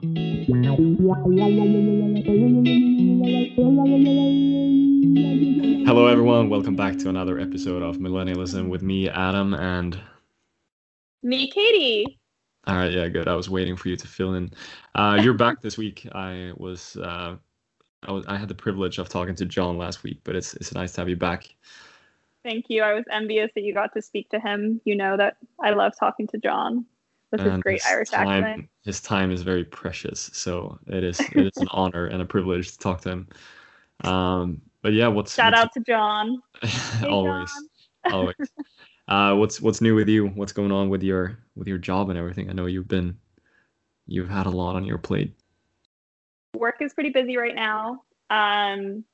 Hello, everyone. Welcome back to another episode of Millennialism with me, Adam, and Me, Katie. all right, yeah, good. I was waiting for you to fill in. Uh, you're back this week. I was, uh, I was, I had the privilege of talking to John last week, but it's it's nice to have you back. Thank you. I was envious that you got to speak to him. You know that I love talking to John with his great his Irish time, accent. His time is very precious, so it is it is an honor and a privilege to talk to him. Um, but yeah, what's Shout what's- out to John. Hey, always, John. always. Uh, what's what's new with you? What's going on with your with your job and everything? I know you've been you've had a lot on your plate. Work is pretty busy right now. Um,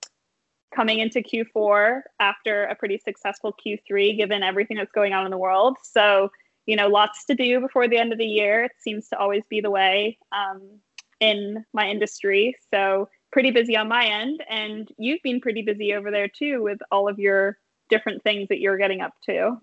coming into Q4 after a pretty successful Q3, given everything that's going on in the world. So, you know, lots to do before the end of the year. It seems to always be the way um, in my industry. So, pretty busy on my end. And you've been pretty busy over there too with all of your different things that you're getting up to.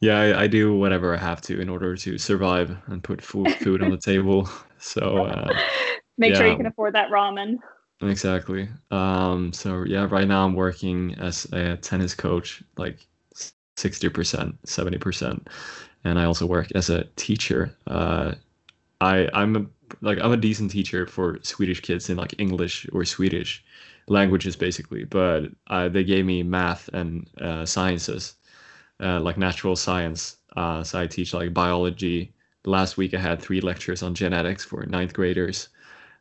Yeah, I, I do whatever I have to in order to survive and put food food on the table. So uh, Make sure you can afford that ramen. exactly. Um, so yeah, right now I'm working as a tennis coach, like sixty percent, seventy percent, and I also work as a teacher. Uh, I I'm a, like I'm a decent teacher for Swedish kids in like English or Swedish languages basically, but uh, they gave me math and uh, sciences, uh, like natural science. Uh, so I teach like biology. Last week I had three lectures on genetics for ninth graders,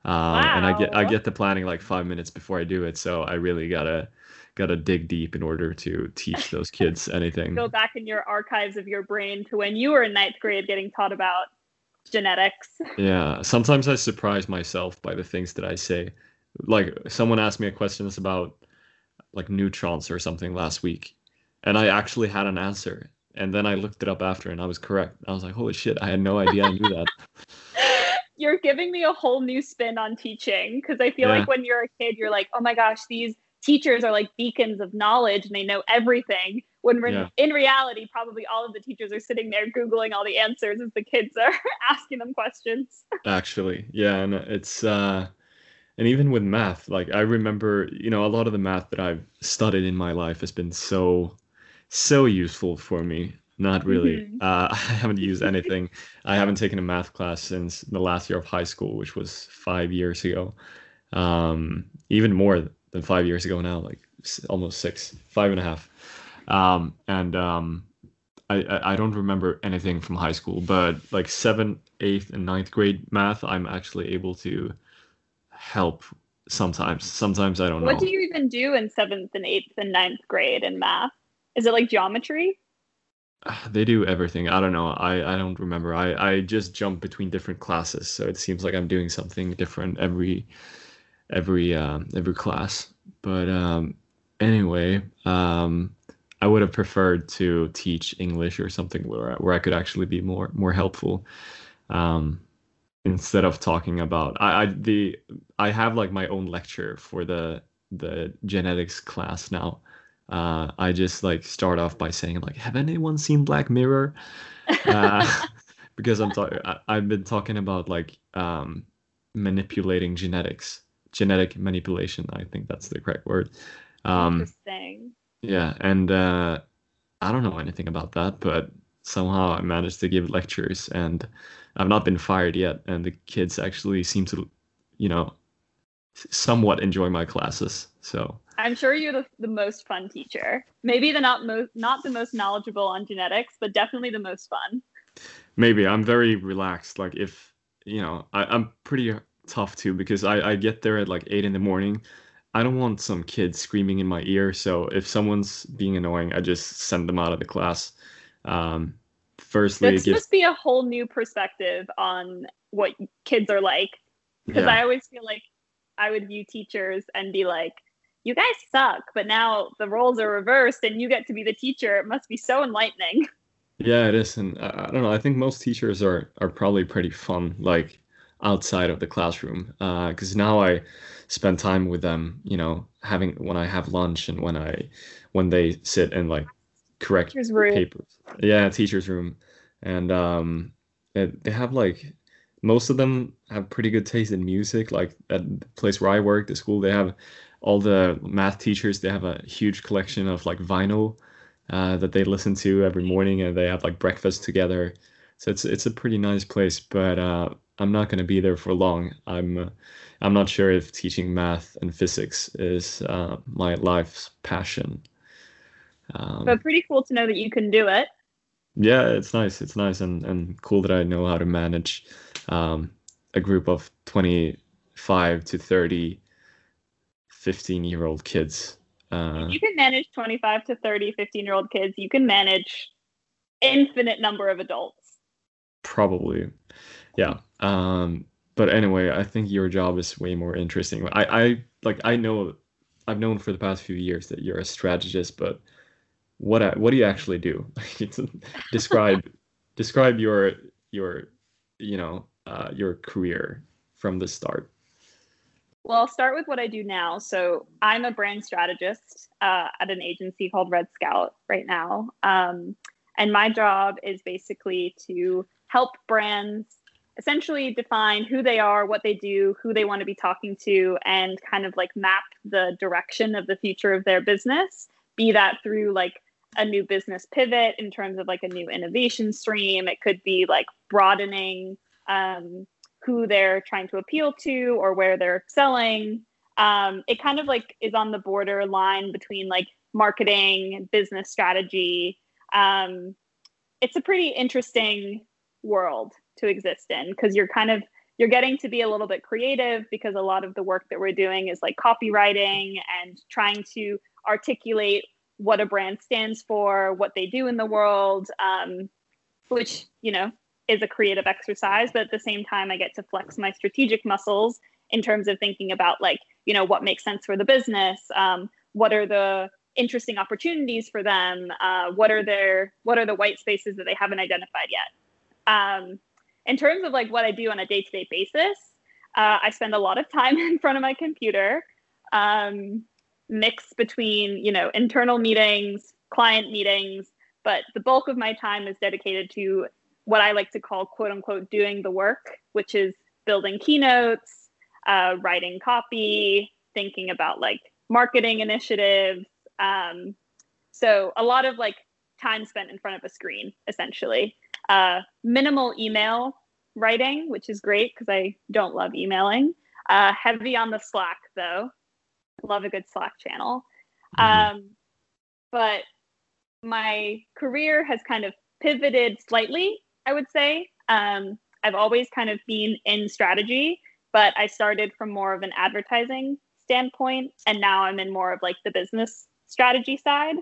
um, and I get I get the planning like five minutes before I do it. So I really gotta gotta dig deep in order to teach those kids anything. Go back in your archives of your brain to when you were in ninth grade getting taught about genetics. Yeah, sometimes I surprise myself by the things that I say. Like someone asked me a question about like neutrons or something last week, and I actually had an answer. And then I looked it up after and I was correct. I was like, holy shit, I had no idea I knew that. You're giving me a whole new spin on teaching because I feel Yeah. like when you're a kid, you're like, oh my gosh, these teachers are like beacons of knowledge and they know everything. When re- Yeah. in reality, probably all of the teachers are sitting there Googling all the answers as the kids are asking them questions. Actually, yeah, and it's uh and even with math, like I remember, you know, a lot of the math that I've studied in my life has been so so useful for me. Not really. Mhm. Uh, I haven't used anything. I haven't taken a math class since the last year of high school, which was five years ago. Um, even more than five years ago now, like almost six, five and a half. Um, and um, I, I don't remember anything from high school, but like seventh, eighth, and ninth grade math, I'm actually able to help sometimes. Sometimes I don't What know. What do you even do in seventh and eighth and ninth grade in math? Is it like geometry? They do everything. I don't know. I, I don't remember. I, I just jump between different classes, so it seems like I'm doing something different every every um, every class. But um, anyway, um, I would have preferred to teach English or something where I, where I could actually be more more helpful. Um, instead of talking about I, I the I have like my own lecture for the the genetics class now. Uh, I just like start off by saying like, "Have anyone seen Black Mirror?" Uh, because I'm talking. I've been talking about like um, manipulating genetics, genetic manipulation. I think that's the correct word. Um, Interesting. yeah, and uh, I don't know anything about that, but somehow I managed to give lectures, and I've not been fired yet. And the kids actually seem to, you know, somewhat enjoy my classes. So I'm sure you're the, the most fun teacher. Maybe the not most not the most knowledgeable on genetics, but definitely the most fun. maybe I'm very relaxed. Like if you know, I, I'm pretty tough too because I, I get there at like eight in the morning. I don't want some kid screaming in my ear. So if someone's being annoying, I just send them out of the class. Um, firstly, This gives must be a whole new perspective on what kids are like. Because yeah. I always feel like I would view teachers and be like, you guys suck. But now the roles are reversed and you get to be the teacher. It must be so enlightening. Yeah, it is, and I, I don't know. I think most teachers are are probably pretty fun, like outside of the classroom. Because now I spend time with them, you know, having when I have lunch and when I when they sit and like correct papers. Yeah, teacher's room, and um, it, they have like most of them have pretty good taste in music. Like at the place where I work, the school, they have all the math teachers. They have a huge collection of like vinyl uh, that they listen to every morning, and they have like breakfast together. So it's it's a pretty nice place. But uh, I'm not going to be there for long. I'm uh, I'm not sure if teaching math and physics is uh, my life's passion. Um, but pretty cool to know that you can do it. Yeah, it's nice. It's nice and, and cool that I know how to manage um, a group of 25 to 30 15 year old kids. Uh, you can manage 25 to 30 15 year old kids. You can manage infinite number of adults. Probably. Yeah. Um, but anyway, I think your job is way more interesting. I, I like I know I've known for the past few years that you're a strategist, but what what do you actually do? describe describe your your you know uh, your career from the start. Well, I'll start with what I do now. So I'm a brand strategist uh, at an agency called Red Scout right now, um, and my job is basically to help brands essentially define who they are, what they do, who they want to be talking to, and kind of like map the direction of the future of their business. Be that through like a new business pivot in terms of like a new innovation stream. It could be like broadening um, who they're trying to appeal to or where they're selling. Um, it kind of like is on the border line between like marketing, business strategy. Um, it's a pretty interesting world to exist in because you're kind of you're getting to be a little bit creative because a lot of the work that we're doing is like copywriting and trying to articulate what a brand stands for, what they do in the world, um, which, you know, is a creative exercise. But at the same time, I get to flex my strategic muscles in terms of thinking about, like, you know, what makes sense for the business, um, what are the interesting opportunities for them, uh, what are their what are the white spaces that they haven't identified yet. Um, in terms of like what I do on a day to day basis, uh, I spend a lot of time in front of my computer. Um, mix between you know internal meetings client meetings but the bulk of my time is dedicated to what i like to call quote unquote doing the work which is building keynotes uh, writing copy thinking about like marketing initiatives um, so a lot of like time spent in front of a screen essentially uh, minimal email writing which is great because i don't love emailing uh, heavy on the slack though love a good Slack channel. Mm-hmm. Um, but my career has kind of pivoted slightly, I would say. Um, I've always kind of been in strategy, but I started from more of an advertising standpoint, and now I'm in more of like the business strategy side.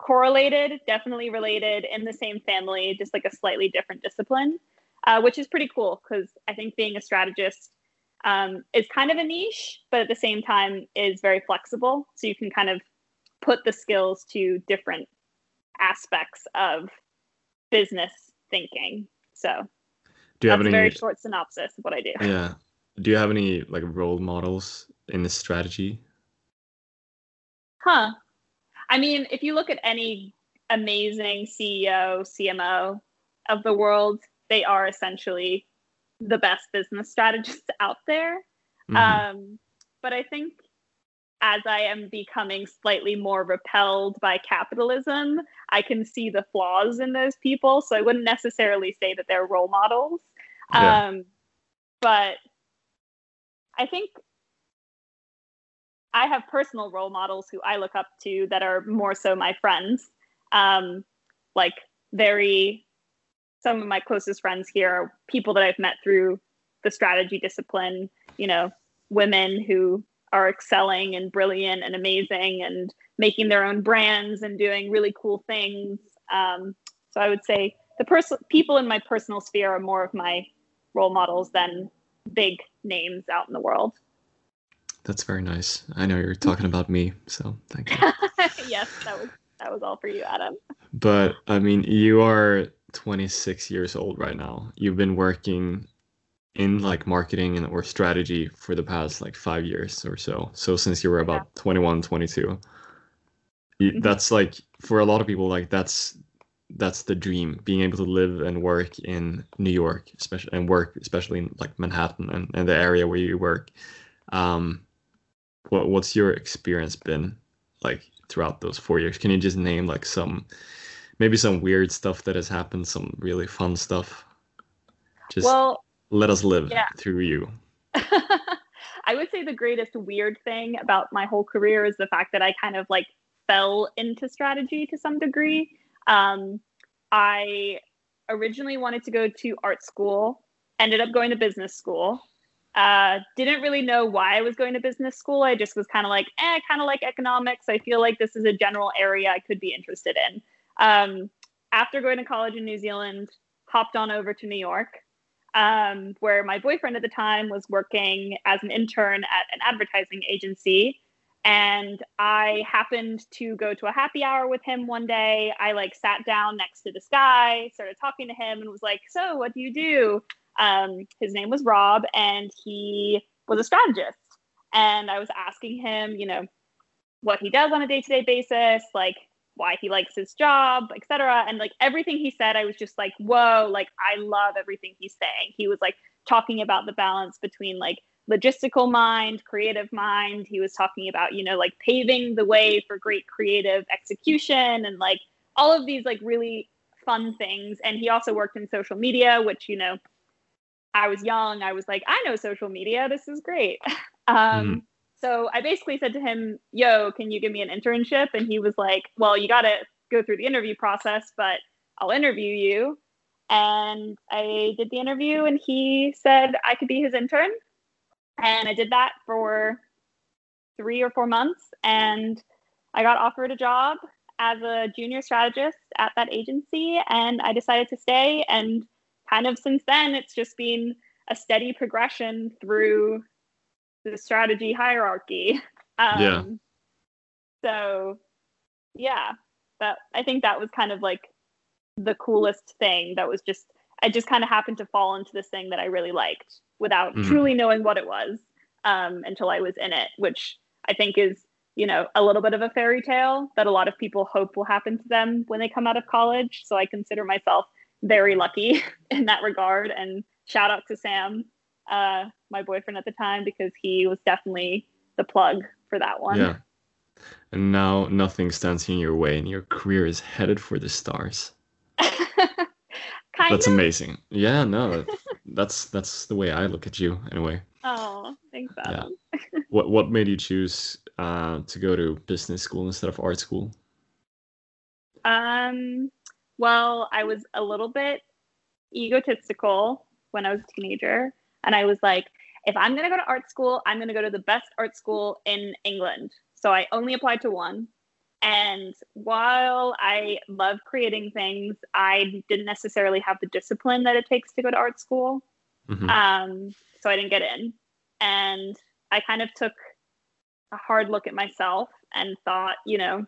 Correlated, definitely related in the same family, just like a slightly different discipline, uh, which is pretty cool because I think being a strategist um, is kind of a niche, but at the same time is very flexible. So you can kind of put the skills to different aspects of business thinking. So do you have any a very short synopsis of what I do? Yeah. Do you have any like role models in this strategy? Huh. I mean, if you look at any amazing CEO, CMO of the world, they are essentially the best business strategists out there. Mm-hmm. Um, but I think as I am becoming slightly more repelled by capitalism, I can see the flaws in those people. So I wouldn't necessarily say that they're role models. Yeah. Um, but I think I have personal role models who I look up to that are more so my friends, um, like very some of my closest friends here are people that I've met through the strategy discipline, you know, women who are excelling and brilliant and amazing and making their own brands and doing really cool things. Um, so I would say the person people in my personal sphere are more of my role models than big names out in the world. That's very nice. I know you're talking about me, so thank you. yes, that was that was all for you, Adam. But I mean, you are 26 years old right now. You've been working in like marketing and or strategy for the past like five years or so. So since you were about yeah. 21, 22, mm-hmm. that's like for a lot of people like that's that's the dream being able to live and work in new york especially and work especially in like manhattan and, and the area where you work um what, what's your experience been like throughout those four years can you just name like some maybe some weird stuff that has happened some really fun stuff just well let us live yeah. through you i would say the greatest weird thing about my whole career is the fact that i kind of like fell into strategy to some degree. Um, I originally wanted to go to art school, ended up going to business school. Uh, didn't really know why I was going to business school. I just was kind of like, eh, kind of like economics. I feel like this is a general area I could be interested in. Um, after going to college in New Zealand, hopped on over to New York, um, where my boyfriend at the time was working as an intern at an advertising agency and I happened to go to a happy hour with him one day. I like sat down next to this guy, started talking to him, and was like, "So, what do you do?" Um, his name was Rob, and he was a strategist. And I was asking him, you know, what he does on a day-to-day basis, like why he likes his job, etc. And like everything he said, I was just like, "Whoa!" Like I love everything he's saying. He was like talking about the balance between like logistical mind, creative mind. He was talking about, you know, like paving the way for great creative execution and like all of these like really fun things. And he also worked in social media, which, you know, I was young. I was like, I know social media. This is great. um, mm. So I basically said to him, Yo, can you give me an internship? And he was like, Well, you got to go through the interview process, but I'll interview you. And I did the interview, and he said I could be his intern. And I did that for three or four months. And I got offered a job as a junior strategist at that agency. And I decided to stay. And kind of since then, it's just been a steady progression through the strategy hierarchy. Um, yeah. So, yeah, that I think that was kind of like the coolest thing. That was just I just kind of happened to fall into this thing that I really liked without mm. truly knowing what it was um, until I was in it, which I think is, you know, a little bit of a fairy tale that a lot of people hope will happen to them when they come out of college. So I consider myself very lucky in that regard. And shout out to Sam, uh, my boyfriend at the time, because he was definitely the plug for that one. Yeah. And now nothing stands in your way, and your career is headed for the stars. that's of. amazing. Yeah, no, that's that's the way I look at you anyway. Oh, thanks, Adam. Yeah. what what made you choose uh, to go to business school instead of art school? Um, well, I was a little bit egotistical when I was a teenager, and I was like, if I'm gonna go to art school, I'm gonna go to the best art school in England. So I only applied to one. And while I love creating things, I didn't necessarily have the discipline that it takes to go to art school. Mm-hmm. Um, so I didn't get in. And I kind of took a hard look at myself and thought, you know,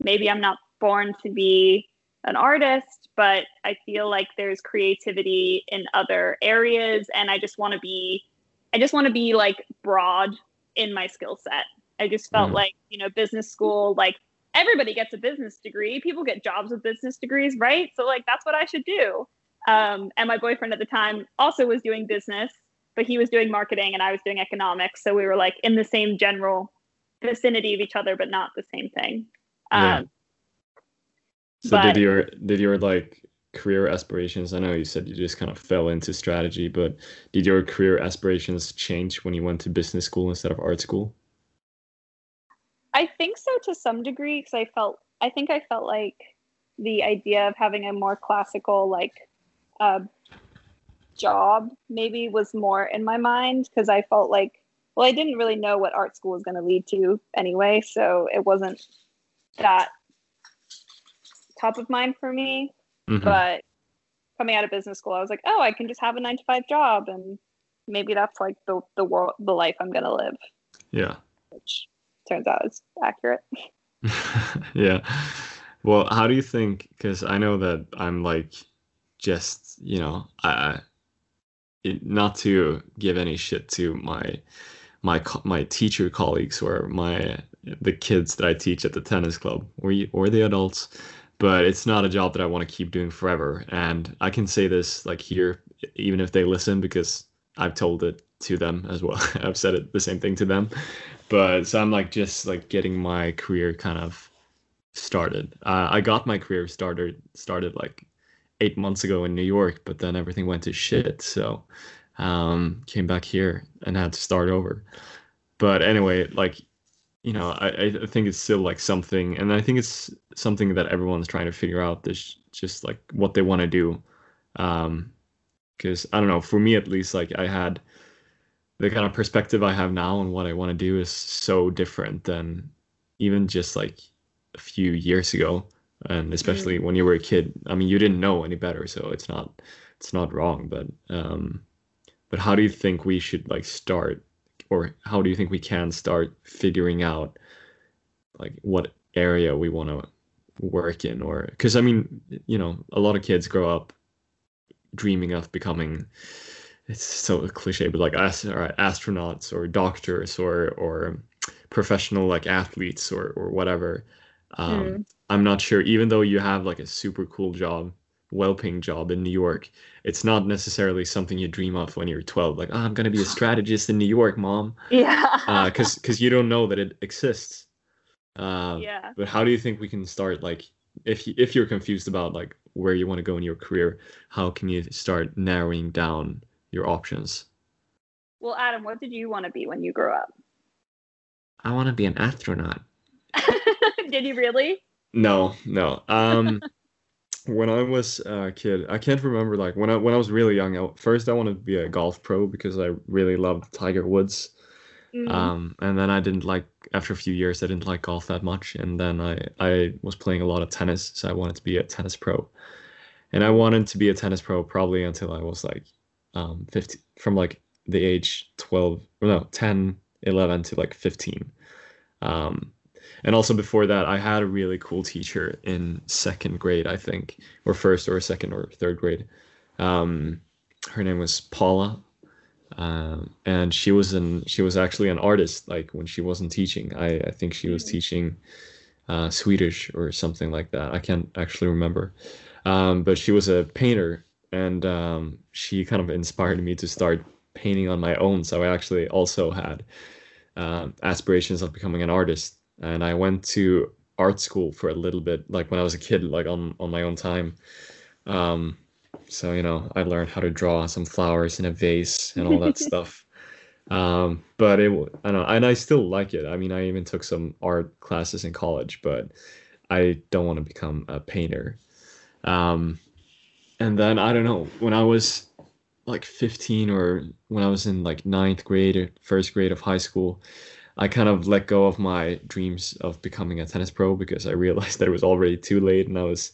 maybe I'm not born to be an artist, but I feel like there's creativity in other areas. And I just want to be, I just want to be like broad in my skill set. I just felt mm. like, you know, business school, like everybody gets a business degree. People get jobs with business degrees, right? So like that's what I should do. Um, and my boyfriend at the time also was doing business, but he was doing marketing and I was doing economics. So we were like in the same general vicinity of each other, but not the same thing. Um, yeah. So but, did your did your like career aspirations? I know you said you just kind of fell into strategy, but did your career aspirations change when you went to business school instead of art school? I think so to some degree because I felt I think I felt like the idea of having a more classical like uh, job maybe was more in my mind because I felt like well I didn't really know what art school was going to lead to anyway so it wasn't that top of mind for me mm-hmm. but coming out of business school I was like oh I can just have a 9 to 5 job and maybe that's like the the world the life I'm to live yeah which turns out is accurate. yeah. Well, how do you think? Because I know that I'm like, just you know, I, it, not to give any shit to my my my teacher colleagues or my the kids that I teach at the tennis club or or the adults, but it's not a job that I want to keep doing forever. And I can say this like here, even if they listen, because I've told it to them as well. I've said it the same thing to them. But so I'm like just like getting my career kind of started. Uh, I got my career started started like eight months ago in New York, but then everything went to shit. So um, came back here and had to start over. But anyway, like you know, I, I think it's still like something, and I think it's something that everyone's trying to figure out. This just like what they want to do. Um, because I don't know, for me at least, like I had the kind of perspective I have now and what I want to do is so different than even just like a few years ago. And especially mm-hmm. when you were a kid, I mean, you didn't know any better, so it's not it's not wrong. But um, but how do you think we should like start, or how do you think we can start figuring out like what area we want to work in, or because I mean, you know, a lot of kids grow up dreaming of becoming it's so cliche but like or astronauts or doctors or or professional like athletes or or whatever um, mm. i'm not sure even though you have like a super cool job well-paying job in new york it's not necessarily something you dream of when you're 12 like oh, i'm going to be a strategist in new york mom yeah because uh, because you don't know that it exists uh, yeah but how do you think we can start like if you, if you're confused about like where you want to go in your career, how can you start narrowing down your options? Well, Adam, what did you want to be when you grew up? I want to be an astronaut. did you really? No, no. Um, when I was a kid, I can't remember like when I when I was really young. I, first, I wanted to be a golf pro because I really loved Tiger Woods. Mm. Um, and then I didn't like after a few years I didn't like golf that much, and then I I was playing a lot of tennis, so I wanted to be a tennis pro, and I wanted to be a tennis pro probably until I was like um 15 from like the age 12 no 10 11 to like 15 um and also before that i had a really cool teacher in second grade i think or first or second or third grade. Um her name was paula. Um, and she was an she was actually an artist like when she wasn't teaching. I i think she was mm. teaching uh, swedish or something like that. I can't actually remember. Um, but she was a painter and um, she kind of inspired me to start painting on my own. So i actually also had uh, aspirations of becoming an artist and i went to art school for a little bit like when i was a kid like on on my own time um, so, you know, I learned how to draw some flowers in a vase and all that stuff. Um, but it, I don't know, and I still like it. I mean, I even took some art classes in college, but I don't want to become a painter. Um, and then I don't know, when I was like 15 or when I was in like ninth grade or first grade of high school, I kind of let go of my dreams of becoming a tennis pro because I realized that it was already too late and I was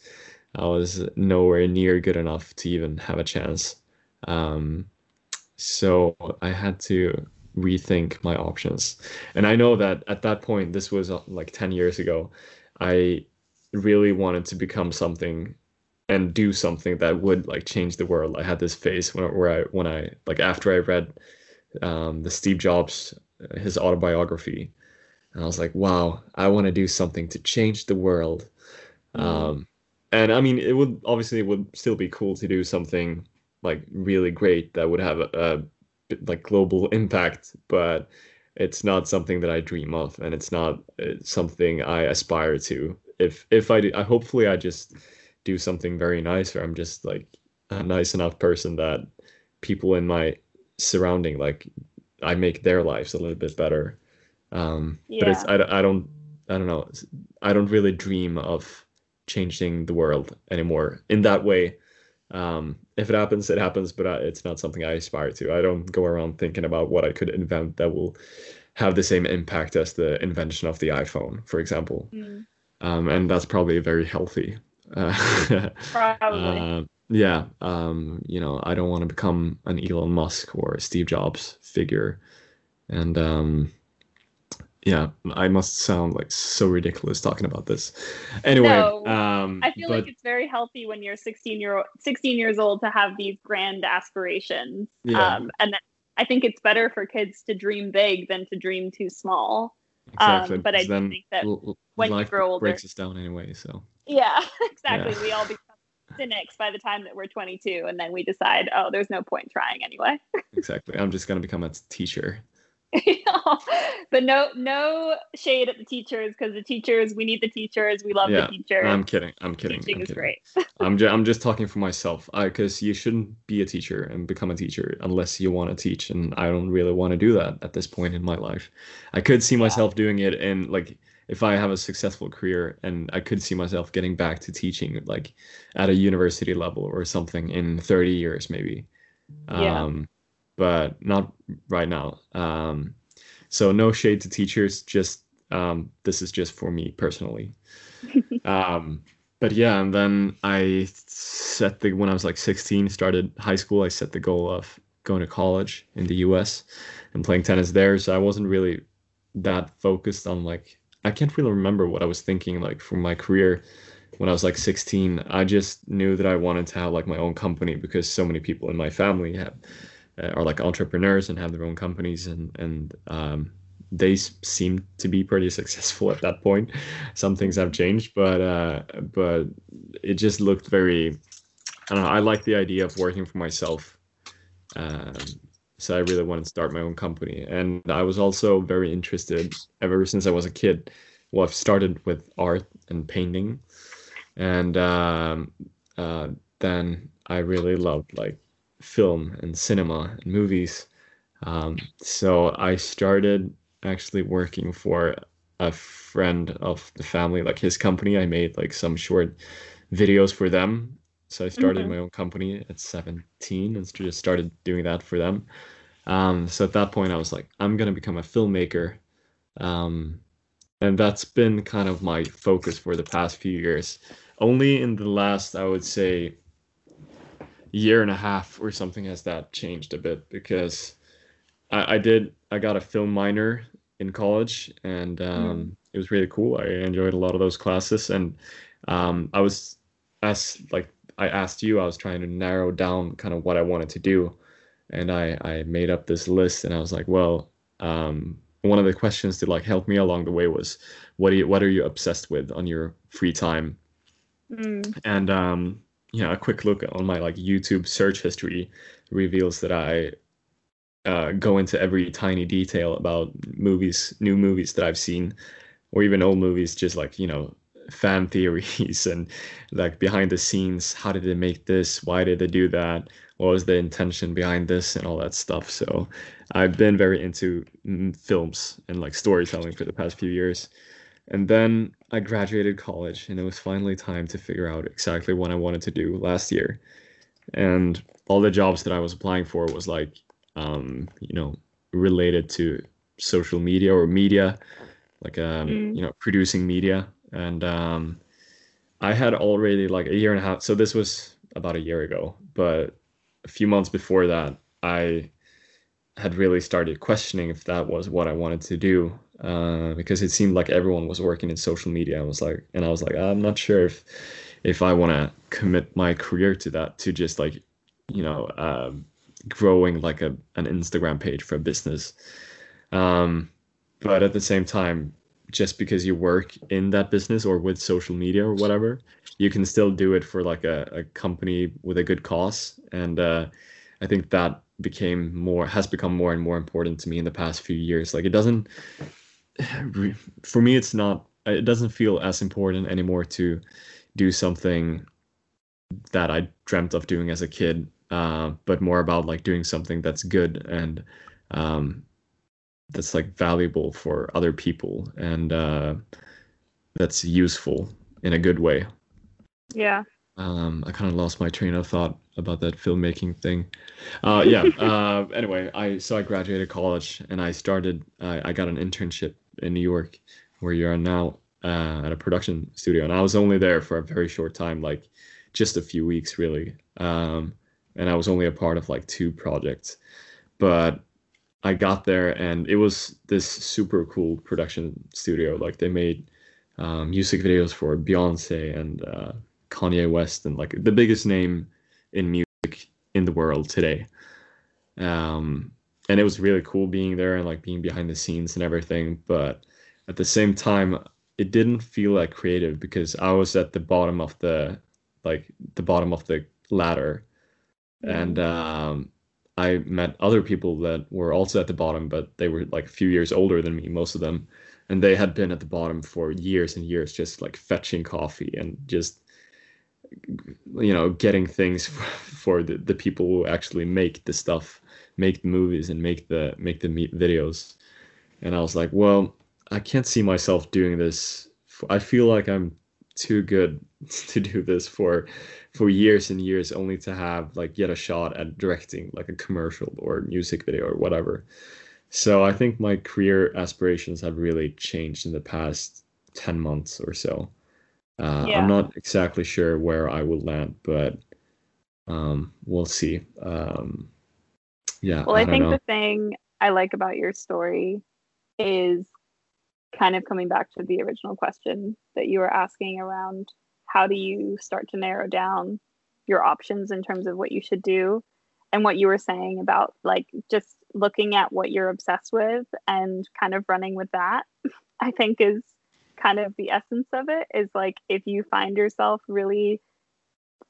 I was nowhere near good enough to even have a chance. Um, so I had to rethink my options. And I know that at that point, this was uh, like 10 years ago, I really wanted to become something and do something that would like change the world. I had this phase where I, when I, like after I read um, the Steve Jobs, his autobiography, and I was like, wow, I want to do something to change the world. Mm. Um, and I mean, it would obviously it would still be cool to do something like really great that would have a, a like global impact, but it's not something that I dream of, and it's not it's something I aspire to. If if I do, I hopefully I just do something very nice, or I'm just like a nice enough person that people in my surrounding like I make their lives a little bit better. Um, yeah. But it's I, I don't I don't know I don't really dream of changing the world anymore in that way. Um, if it happens, it happens, but it's not something I aspire to. I don't go around thinking about what I could invent that will have the same impact as the invention of the iPhone, for example. Mm. Um, and that's probably very healthy. Uh, probably. Uh, yeah. Um, you know, I don't want to become an Elon Musk or Steve Jobs figure. And um, yeah, I must sound like so ridiculous talking about this. Anyway, no, um, I feel but, like it's very healthy when you're 16 year old, 16 years old to have these grand aspirations. Yeah. Um, and I think it's better for kids to dream big than to dream too small. exactly. Um, but I do think that l- when you grow older- breaks us down anyway. So yeah, exactly. Yeah. We all become cynics by the time that we're 22, and then we decide, oh, there's no point trying anyway. exactly, I'm just gonna become a teacher. but no, no shade at the teachers because the teachers, we need the teachers. We love Yeah, the teachers. I'm kidding. I'm kidding. Teaching I'm is kidding. great. I'm just I'm just talking for myself. I because you shouldn't be a teacher and become a teacher unless you want to teach, and I don't really want to do that at this point in my life. I could see Yeah. myself doing it in like if I have a successful career, and I could see myself getting back to teaching like at a university level or something in 30 years maybe. Yeah. Um, but not right now. Um, so no shade to teachers. Just um, this is just for me personally. um, but yeah, and then I set the when I was like 16, started high school. I set the goal of going to college in the U.S. and playing tennis there. So I wasn't really that focused on like I can't really remember what I was thinking like for my career when I was like 16. I just knew that I wanted to have like my own company because so many people in my family have uh, are like entrepreneurs and have their own companies and and um, they seem to be pretty successful at that point. Some things have changed, but uh, but it just looked very. I don't know. I like the idea of working for myself. Um, so I really wanted to start my own company, and I was also very interested ever since I was a kid. Well, I've started with art and painting, and um, uh, then I really loved like film and cinema and movies. Um, so I started actually working for a friend of the family, like his company. I made like some short videos for them. So I started Mhm. my own company at 17 and just started doing that for them. Um, so at that point, I was like, I'm gonna become a filmmaker. Um, and that's been kind of my focus for the past few years. Only in the last, I would say, year and a half or something has that changed a bit because I, I did I got a film minor in college and um, it was really cool. I enjoyed a lot of those classes and um, I was as like I asked you, I was trying to narrow down kind of what I wanted to do, and I I made up this list and I was like, well, um, one of the questions to like help me along the way was, what do you what are you obsessed with on your free time? Mm, and um you know a quick look on my like youtube search history reveals that i uh, go into every tiny detail about movies new movies that i've seen or even old movies just like you know fan theories and like behind the scenes how did they make this why did they do that what was the intention behind this and all that stuff so i've been very into mm, films and like storytelling for the past few years and then I graduated college, and it was finally time to figure out exactly what I wanted to do last year. And all the jobs that I was applying for was like, um, you know, related to social media or media, like um, Mm. you know, producing media. And um, I had already like a year and a half. So this was about a year ago, but a few months before that, I had really started questioning if that was what I wanted to do uh, because it seemed like everyone was working in social media. I was like, and I was like, I'm not sure if if I want to commit my career to that to just like you know uh, growing like a an Instagram page for a business. Um, but at the same time, just because you work in that business or with social media or whatever, you can still do it for like a, a company with a good cause. And uh, I think that became more has become more and more important to me in the past few years. Like it doesn't for me it's not it doesn't feel as important anymore to do something that I dreamt of doing as a kid, uh, but more about like doing something that's good and um, that's like valuable for other people and uh, that's useful in a good way. yeah. Um, I kind of lost my train of thought about that filmmaking thing. Uh, yeah. uh, anyway, I so I graduated college and I started. I I got an internship in New York, where you are now, uh, at a production studio, and I was only there for a very short time, like just a few weeks, really. Um, and I was only a part of like two projects, but I got there and it was this super cool production studio. Like they made um, music videos for Beyonce and uh, Kanye West and like the biggest name in music in the world today. Um, and it was really cool being there and like being behind the scenes and everything. But at the same time, it didn't feel like creative because I was at the bottom of the like the bottom of the ladder, and um, I met other people that were also at the bottom, but they were like a few years older than me, most of them, and they had been at the bottom for years and years, just like fetching coffee and just you know getting things for the, the people who actually make the stuff make the movies and make the make the videos. And i was like well i can't see myself doing this. I feel like i'm too good to do this for for years and years only to have like get a shot at directing like a commercial or music video or whatever so i think my career aspirations have really changed in the past 10 months or so uh, yeah. I'm not exactly sure where I will land, but um, we'll see. Um, yeah. Well, I, I think know. the thing I like about your story is kind of coming back to the original question that you were asking around how do you start to narrow down your options in terms of what you should do and what you were saying about like just looking at what you're obsessed with and kind of running with that i think is kind of the essence of it is like if you find yourself really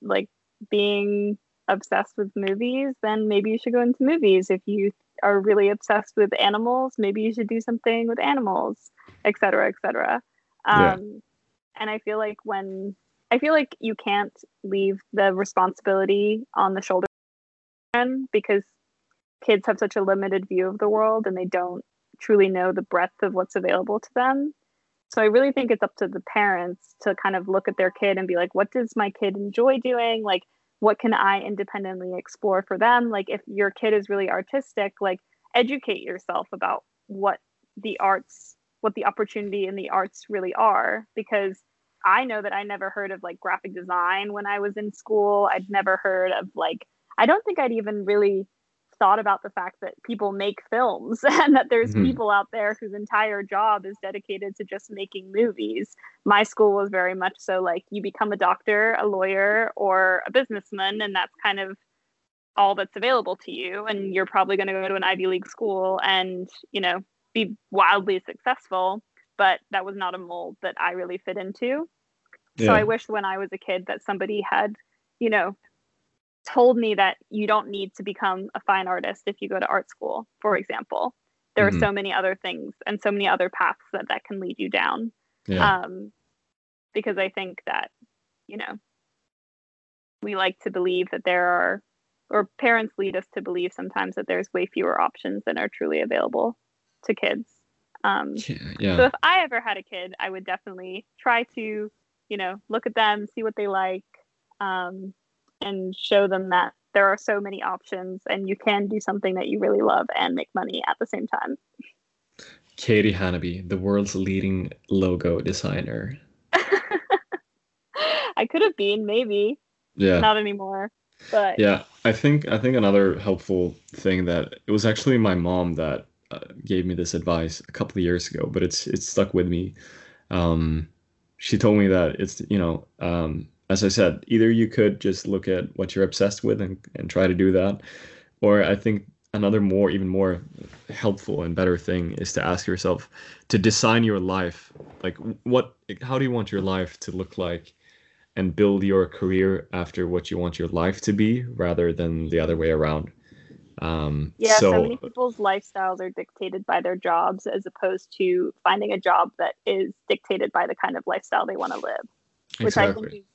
like being obsessed with movies, then maybe you should go into movies. If you are really obsessed with animals, maybe you should do something with animals, etc., etc. Um, yeah. And I feel like when I feel like you can't leave the responsibility on the shoulder because kids have such a limited view of the world and they don't truly know the breadth of what's available to them. So I really think it's up to the parents to kind of look at their kid and be like, what does my kid enjoy doing? Like, what can I independently explore for them? Like, if your kid is really artistic, like, educate yourself about what the arts, what the opportunity in the arts really are. Because I know that I never heard of like graphic design when I was in school. I'd never heard of like, I don't think I'd even really thought about the fact that people make films and that there's mm-hmm. people out there whose entire job is dedicated to just making movies. My school was very much so like you become a doctor, a lawyer, or a businessman, and that's kind of all that's available to you. And you're probably going to go to an Ivy League school and, you know, be wildly successful. But that was not a mold that I really fit into. Yeah. So I wish when I was a kid that somebody had, you know, told me that you don't need to become a fine artist if you go to art school, for example. There mm-hmm. are so many other things and so many other paths that that can lead you down. Yeah. Um, because I think that, you know, we like to believe that there are, or parents lead us to believe sometimes that there's way fewer options than are truly available to kids. Um, yeah, yeah. So if I ever had a kid, I would definitely try to, you know, look at them, see what they like, um, and show them that there are so many options and you can do something that you really love and make money at the same time. Katie Hanaby, the world's leading logo designer. I could have been, maybe. Yeah. Not anymore. But yeah, I think I think another helpful thing that it was actually my mom that uh, gave me this advice a couple of years ago, but it's it's stuck with me. Um, she told me that it's you know um, as I said, either you could just look at what you're obsessed with and, and try to do that, or I think another more, even more helpful and better thing is to ask yourself to design your life. Like, what, how do you want your life to look like? And build your career after what you want your life to be rather than the other way around. Um, yeah, so, so many people's lifestyles are dictated by their jobs as opposed to finding a job that is dictated by the kind of lifestyle they want to live, which exactly. I think is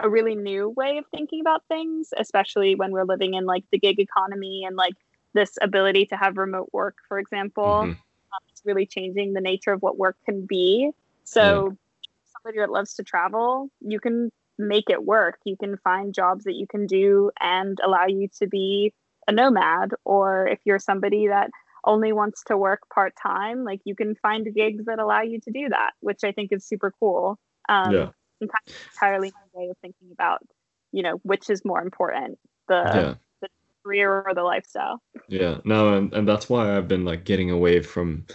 a really new way of thinking about things, especially when we're living in like the gig economy and like this ability to have remote work, for example. Mm-hmm. Um, it's really changing the nature of what work can be. So, yeah. somebody that loves to travel, you can make it work. You can find jobs that you can do and allow you to be a nomad. Or if you're somebody that only wants to work part time, like you can find gigs that allow you to do that, which I think is super cool. Um, yeah entirely my way of thinking about, you know, which is more important, the, yeah. the career or the lifestyle. Yeah, no, and, and that's why I've been like getting away from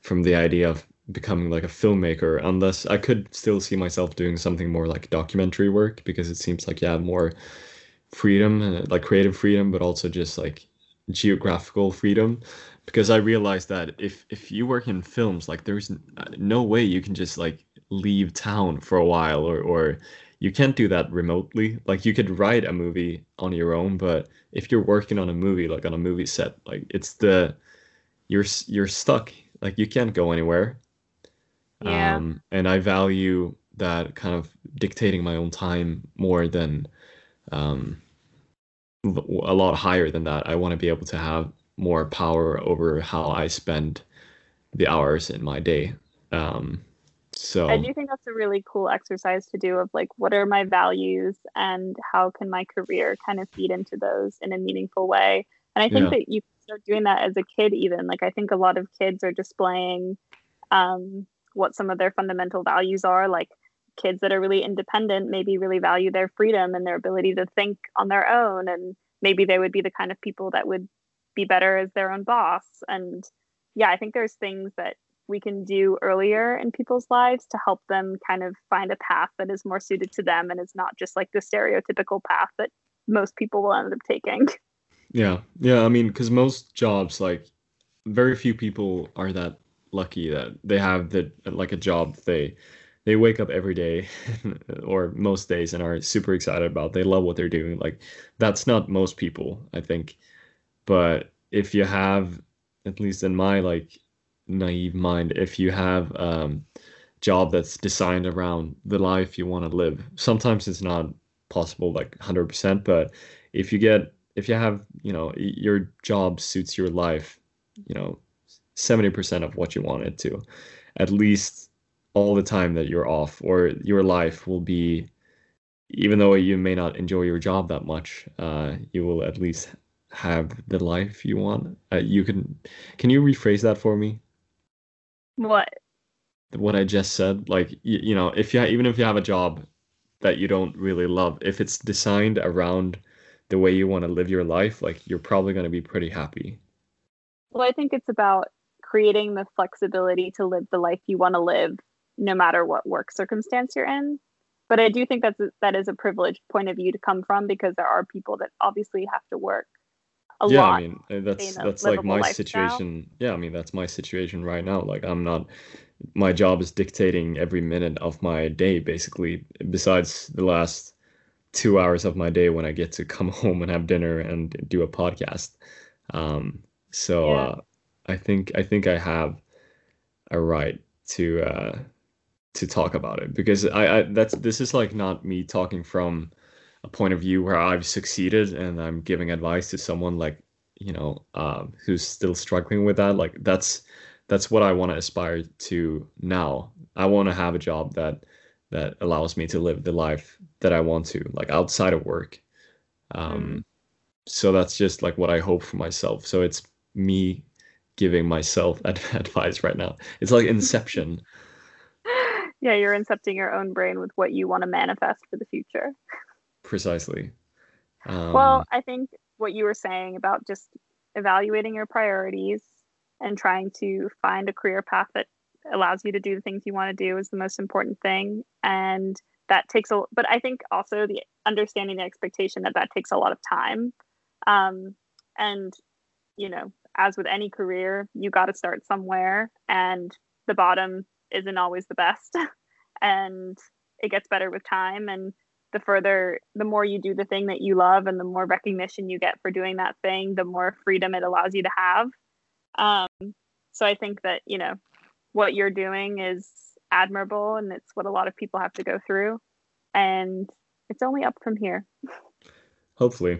from the idea of becoming like a filmmaker unless I could still see myself doing something more like documentary work because it seems like have more freedom like creative freedom but also just like geographical freedom because I realized that if if you work in films, like there's no way you can just like leave town for a while or or you can't do that remotely. Like you could write a movie on your own, but if you're working on a movie, like on a movie set, like it's the you're you're stuck. Like you can't go anywhere. Yeah. Um, and I value that kind of dictating my own time more than um, a lot higher than that. I want to be able to have more power over how I spend the hours in my day. Um, so I do think that's a really cool exercise to do of like what are my values and how can my career kind of feed into those in a meaningful way. And I think Yeah. that you can start doing that as a kid even. Like I think a lot of kids are displaying um, what some of their fundamental values are. Like kids that are really independent maybe really value their freedom and their ability to think on their own and maybe they would be the kind of people that would be better as their own boss. And yeah, I think there's things that we can do earlier in people's lives to help them kind of find a path that is more suited to them and is not just like the stereotypical path that most people will end up taking. Yeah, yeah. I mean, because most jobs, like, very few people are that lucky that they have the like a job they they wake up every day or most days and are super excited about. They love what they're doing. Like, that's not most people, I think. But if you have, at least in my like naive mind, if you have um job that's designed around the life you want to live, sometimes it's not possible like 100%, but if you get if you have you know your job suits your life you know 70% of what you want it to at least all the time that you're off or your life will be even though you may not enjoy your job that much uh, you will at least have the life you want. Uh, you can can you rephrase that for me? What? what i just said like you, you know if you even if you have a job that you don't really love if it's designed around the way you want to live your life like you're probably going to be pretty happy. Well, I think it's about creating the flexibility to live the life you want to live no matter what work circumstance you're in. But I do think that's a, that is a privileged point of view to come from because there are people that obviously have to work a yeah lot. i mean uh, that's that's like my lifestyle. situation yeah i mean that's my situation right now like i'm not my job is dictating every minute of my day basically besides the last two hours of my day when i get to come home and have dinner and do a podcast um so Yeah. uh i think i think i have a right to uh to talk about it because I, I that's this is like not me talking from a point of view where I've succeeded and I'm giving advice to someone like you know um, who's still struggling with that. Like that's that's what I want to aspire to now. I want to have a job that that allows me to live the life that I want to like outside of work. Um Mhm. so that's just like what I hope for myself. So it's me giving myself ad- advice right now. It's like inception yeah, you're incepting your own brain with what you want to manifest for the future. precisely um, well, I think what you were saying about just evaluating your priorities and trying to find a career path that allows you to do the things you want to do is the most important thing. And that takes a, but I think also the understanding the expectation that that takes a lot of time. Um, and, you know, as with any career, you got to start somewhere and the bottom isn't always the best. and it gets better with time. And the further the more you do the thing that you love and the more recognition you get for doing that thing the more freedom it allows you to have um, so i think that you know what you're doing is admirable and it's what a lot of people have to go through and it's only up from here Hopefully.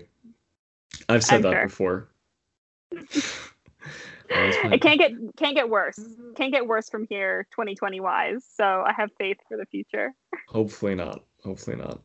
I've said I'm that sure. before. I was it can't get can't get worse can't get worse from here 2020 wise so i have faith for the future Hopefully not. Hopefully not.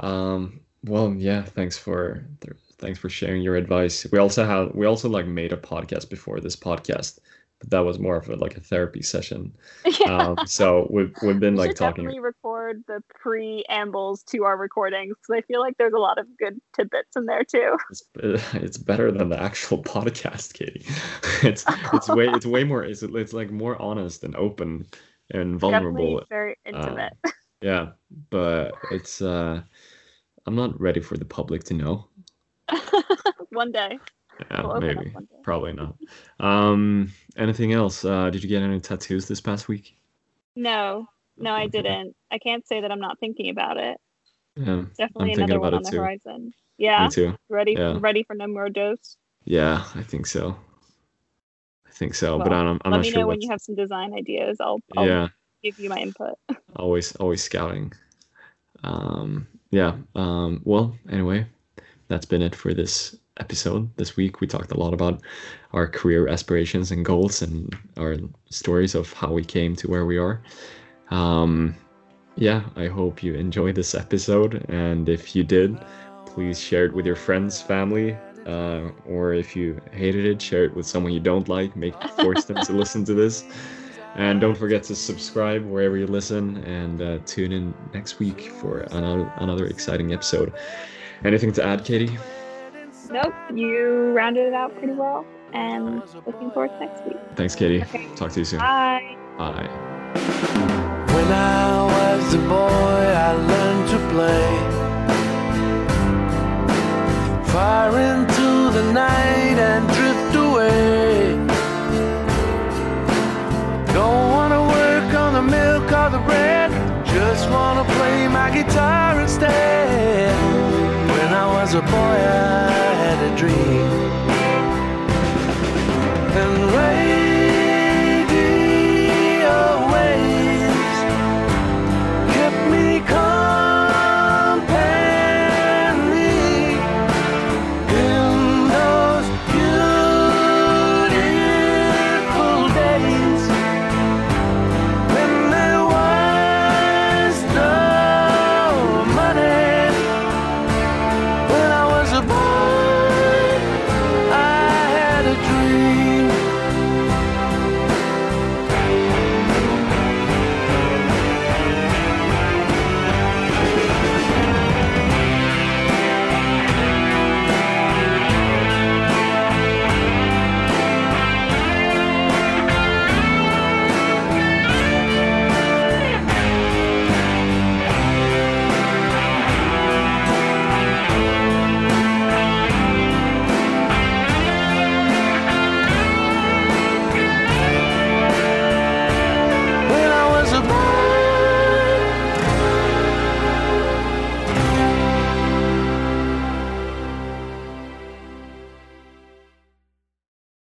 Um, well, yeah, thanks for th- thanks for sharing your advice. We also have we also like made a podcast before this podcast, but that was more of a, like a therapy session. yeah Um, so we've we've been we like talking. definitely record the preambles to our recordings because I feel like there's a lot of good tidbits in there too. It's, it's better than the actual podcast, Katie. It's it's way it's way more it's it's like more honest and open and vulnerable. Definitely very intimate. Yeah, but it's uh I'm not ready for the public to know. One day. Yeah, We'll maybe. Probably not. Um, anything else? Uh, did you get any tattoos this past week? No, no, I didn't. I can't say that I'm not thinking about it. Yeah, Definitely thinking another one on it the too. horizon. Yeah, me too. ready, Yeah. ready for no more dose. Yeah, I think so. I think so, but Well, I'm, I'm Let not me sure know when you have some design ideas. I'll, I'll Yeah, give you my input. always, always scouting. Um, yeah. Um, well, anyway, that's been it for this episode. This week, we talked a lot about our career aspirations and goals and our stories of how we came to where we are. Um, yeah, I hope you enjoyed this episode. And if you did, please share it with your friends, family, uh, or if you hated it, share it with someone you don't like. Make force them to listen to this. And don't forget to subscribe wherever you listen and uh, tune in next week for another another exciting episode. Anything to add, Katie? Nope, you rounded it out pretty well. And looking forward to next week. Thanks, Katie. Okay. Talk to you soon. Bye. Bye. When I was a boy, I learned to play. Far into the night and drift away. Don't wanna work on the milk or the bread. Just wanna play my guitar instead. Was a boy, I had a dream.